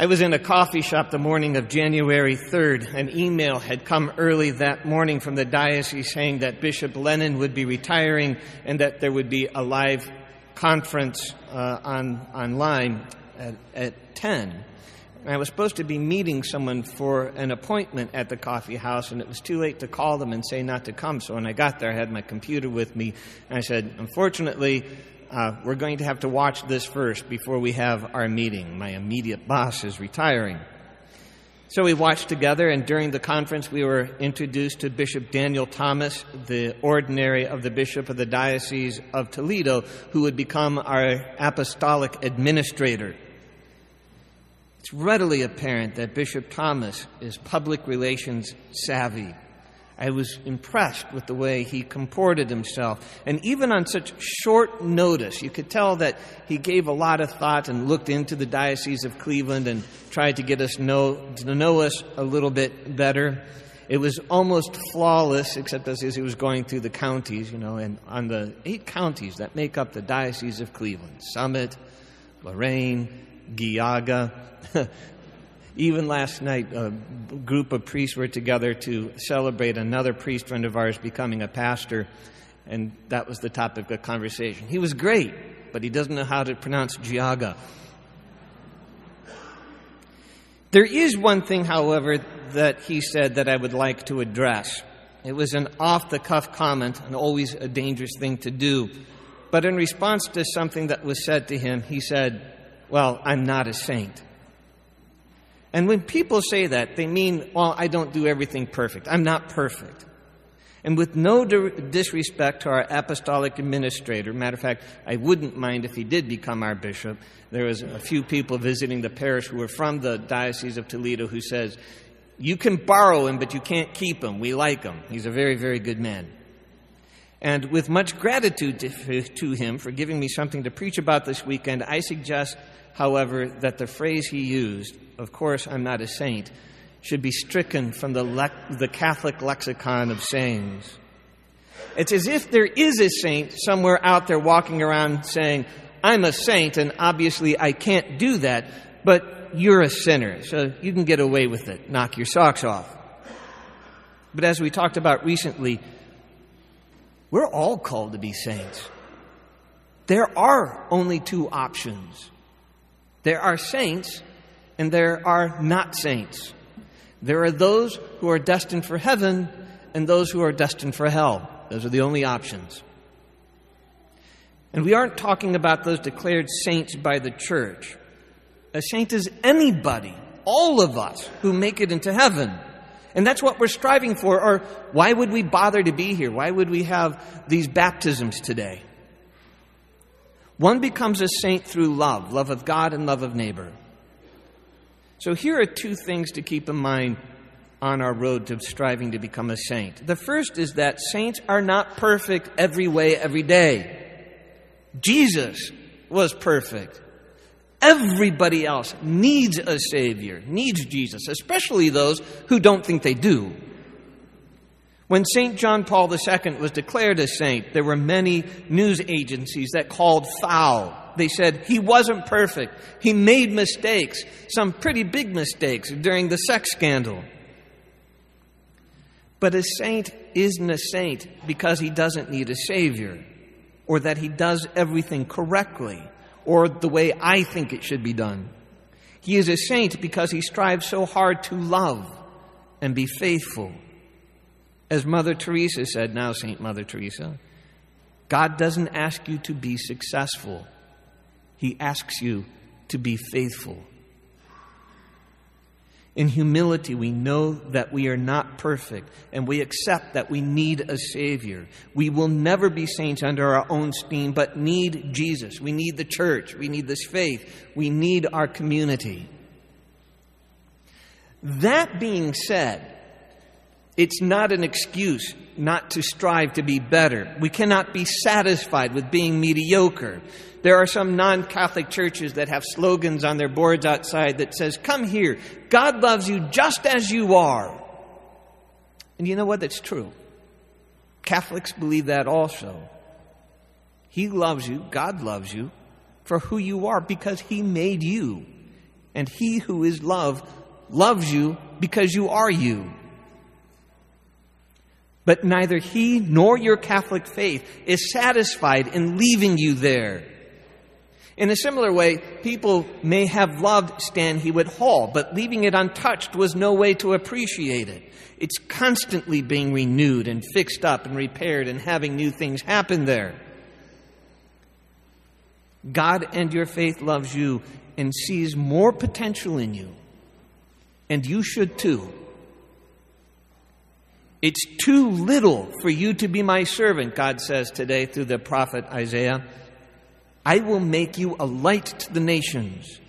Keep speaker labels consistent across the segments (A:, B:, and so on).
A: I was in a coffee shop the morning of January 3rd. An email had come early that morning from the diocese saying that Bishop Lennon would be retiring and that there would be a live conference uh, on, online at, at 10. And I was supposed to be meeting someone for an appointment at the coffee house, and it was too late to call them and say not to come. So when I got there, I had my computer with me, and I said, Unfortunately, uh, we're going to have to watch this first before we have our meeting. My immediate boss is retiring. So we watched together, and during the conference, we were introduced to Bishop Daniel Thomas, the ordinary of the Bishop of the Diocese of Toledo, who would become our apostolic administrator. It's readily apparent that Bishop Thomas is public relations savvy. I was impressed with the way he comported himself. And even on such short notice, you could tell that he gave a lot of thought and looked into the Diocese of Cleveland and tried to get us know, to know us a little bit better. It was almost flawless, except as he was going through the counties, you know, and on the eight counties that make up the Diocese of Cleveland Summit, Lorain, Geauga, Even last night, a group of priests were together to celebrate another priest friend of ours becoming a pastor, and that was the topic of conversation. He was great, but he doesn't know how to pronounce Giaga. There is one thing, however, that he said that I would like to address. It was an off the cuff comment, and always a dangerous thing to do. But in response to something that was said to him, he said, Well, I'm not a saint. And when people say that, they mean, well, I don't do everything perfect. I'm not perfect. And with no disrespect to our apostolic administrator, matter of fact, I wouldn't mind if he did become our bishop. There was a few people visiting the parish who were from the Diocese of Toledo who says, you can borrow him, but you can't keep him. We like him. He's a very, very good man. And with much gratitude to, to him for giving me something to preach about this weekend, I suggest however, that the phrase he used, of course, I'm not a saint, should be stricken from the, le- the Catholic lexicon of sayings. It's as if there is a saint somewhere out there walking around saying, I'm a saint, and obviously I can't do that, but you're a sinner, so you can get away with it. Knock your socks off. But as we talked about recently, we're all called to be saints. There are only two options there are saints and there are not saints. There are those who are destined for heaven and those who are destined for hell. Those are the only options. And we aren't talking about those declared saints by the church. A saint is anybody, all of us, who make it into heaven. And that's what we're striving for. Or why would we bother to be here? Why would we have these baptisms today? One becomes a saint through love, love of God and love of neighbor. So here are two things to keep in mind on our road to striving to become a saint. The first is that saints are not perfect every way, every day. Jesus was perfect. Everybody else needs a Savior, needs Jesus, especially those who don't think they do. When St. John Paul II was declared a saint, there were many news agencies that called foul. They said he wasn't perfect. He made mistakes, some pretty big mistakes during the sex scandal. But a saint isn't a saint because he doesn't need a savior, or that he does everything correctly, or the way I think it should be done. He is a saint because he strives so hard to love and be faithful as Mother Teresa said, now St. Mother Teresa, God doesn't ask you to be successful, He asks you to be faithful. In humility, we know that we are not perfect, and we accept that we need a Savior. We will never be saints under our own steam, but need Jesus. We need the church. We need this faith. We need our community. That being said, it's not an excuse not to strive to be better. We cannot be satisfied with being mediocre. There are some non-Catholic churches that have slogans on their boards outside that says, come here. God loves you just as you are. And you know what? That's true. Catholics believe that also. He loves you, God loves you, for who you are because He made you. and he who is love loves you because you are you. But neither he nor your Catholic faith is satisfied in leaving you there. In a similar way, people may have loved Stan Hywet Hall, but leaving it untouched was no way to appreciate it. It's constantly being renewed and fixed up and repaired and having new things happen there. God and your faith loves you and sees more potential in you. And you should too. It's too little for you to be my servant, God says today through the prophet Isaiah. I will make you a light to the nations.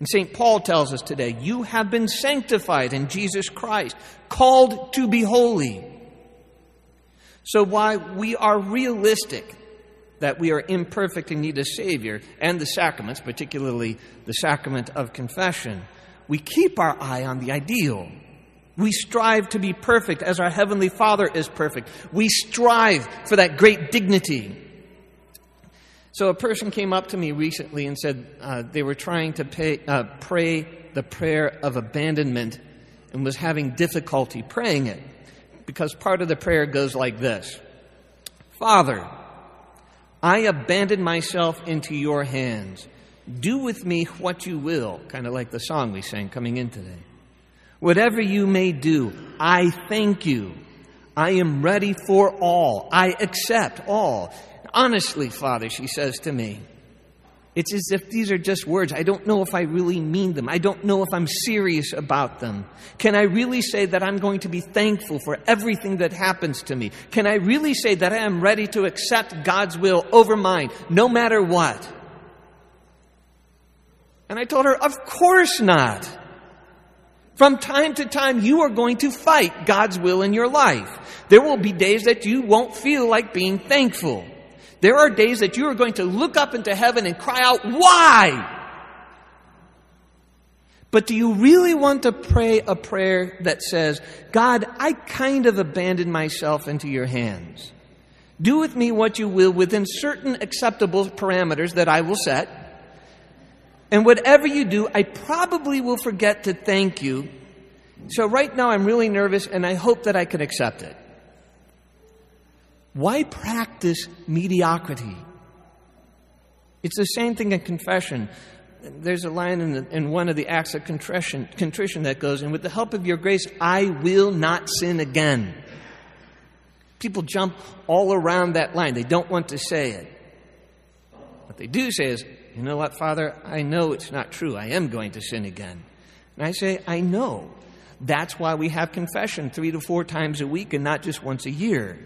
A: And St. Paul tells us today, you have been sanctified in Jesus Christ, called to be holy. So while we are realistic that we are imperfect and need a Savior and the sacraments, particularly the sacrament of confession, we keep our eye on the ideal. We strive to be perfect as our Heavenly Father is perfect. We strive for that great dignity. So a person came up to me recently and said uh, they were trying to pay, uh, pray the prayer of abandonment and was having difficulty praying it because part of the prayer goes like this Father, I abandon myself into your hands. Do with me what you will, kind of like the song we sang coming in today. Whatever you may do, I thank you. I am ready for all. I accept all. Honestly, Father, she says to me, it's as if these are just words. I don't know if I really mean them. I don't know if I'm serious about them. Can I really say that I'm going to be thankful for everything that happens to me? Can I really say that I am ready to accept God's will over mine, no matter what? And I told her, Of course not. From time to time, you are going to fight God's will in your life. There will be days that you won't feel like being thankful. There are days that you are going to look up into heaven and cry out, Why? But do you really want to pray a prayer that says, God, I kind of abandon myself into your hands? Do with me what you will within certain acceptable parameters that I will set. And whatever you do, I probably will forget to thank you. So right now I'm really nervous and I hope that I can accept it. Why practice mediocrity? It's the same thing in confession. There's a line in, the, in one of the acts of contrition, contrition that goes, and with the help of your grace, I will not sin again. People jump all around that line. They don't want to say it. What they do say is, you know what, Father? I know it's not true. I am going to sin again. And I say, I know. That's why we have confession three to four times a week and not just once a year.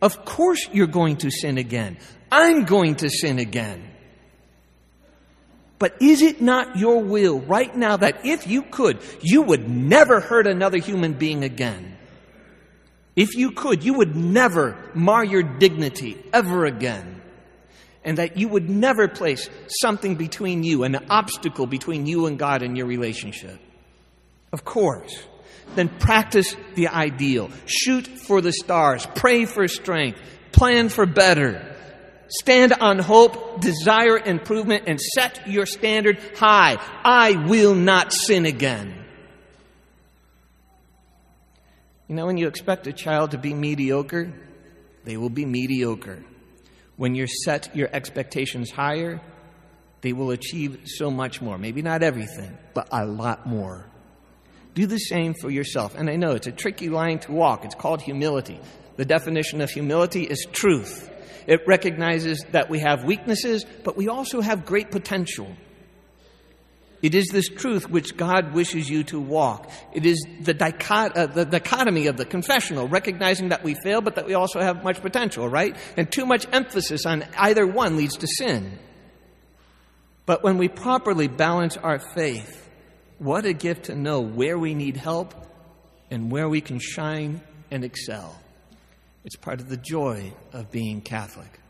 A: Of course you're going to sin again. I'm going to sin again. But is it not your will right now that if you could, you would never hurt another human being again? If you could, you would never mar your dignity ever again. And that you would never place something between you, an obstacle between you and God in your relationship. Of course then practice the ideal. Shoot for the stars. Pray for strength. Plan for better. Stand on hope, desire improvement, and set your standard high. I will not sin again. You know, when you expect a child to be mediocre, they will be mediocre. When you set your expectations higher, they will achieve so much more. Maybe not everything, but a lot more. Do the same for yourself. And I know it's a tricky line to walk. It's called humility. The definition of humility is truth. It recognizes that we have weaknesses, but we also have great potential. It is this truth which God wishes you to walk. It is the, dichot- uh, the, dichotomy of the confessional, recognizing that we fail, but that we also have much potential, right? And too much emphasis on either one leads to sin. But when we properly balance our faith, what a gift to know where we need help and where we can shine and excel. It's part of the joy of being Catholic.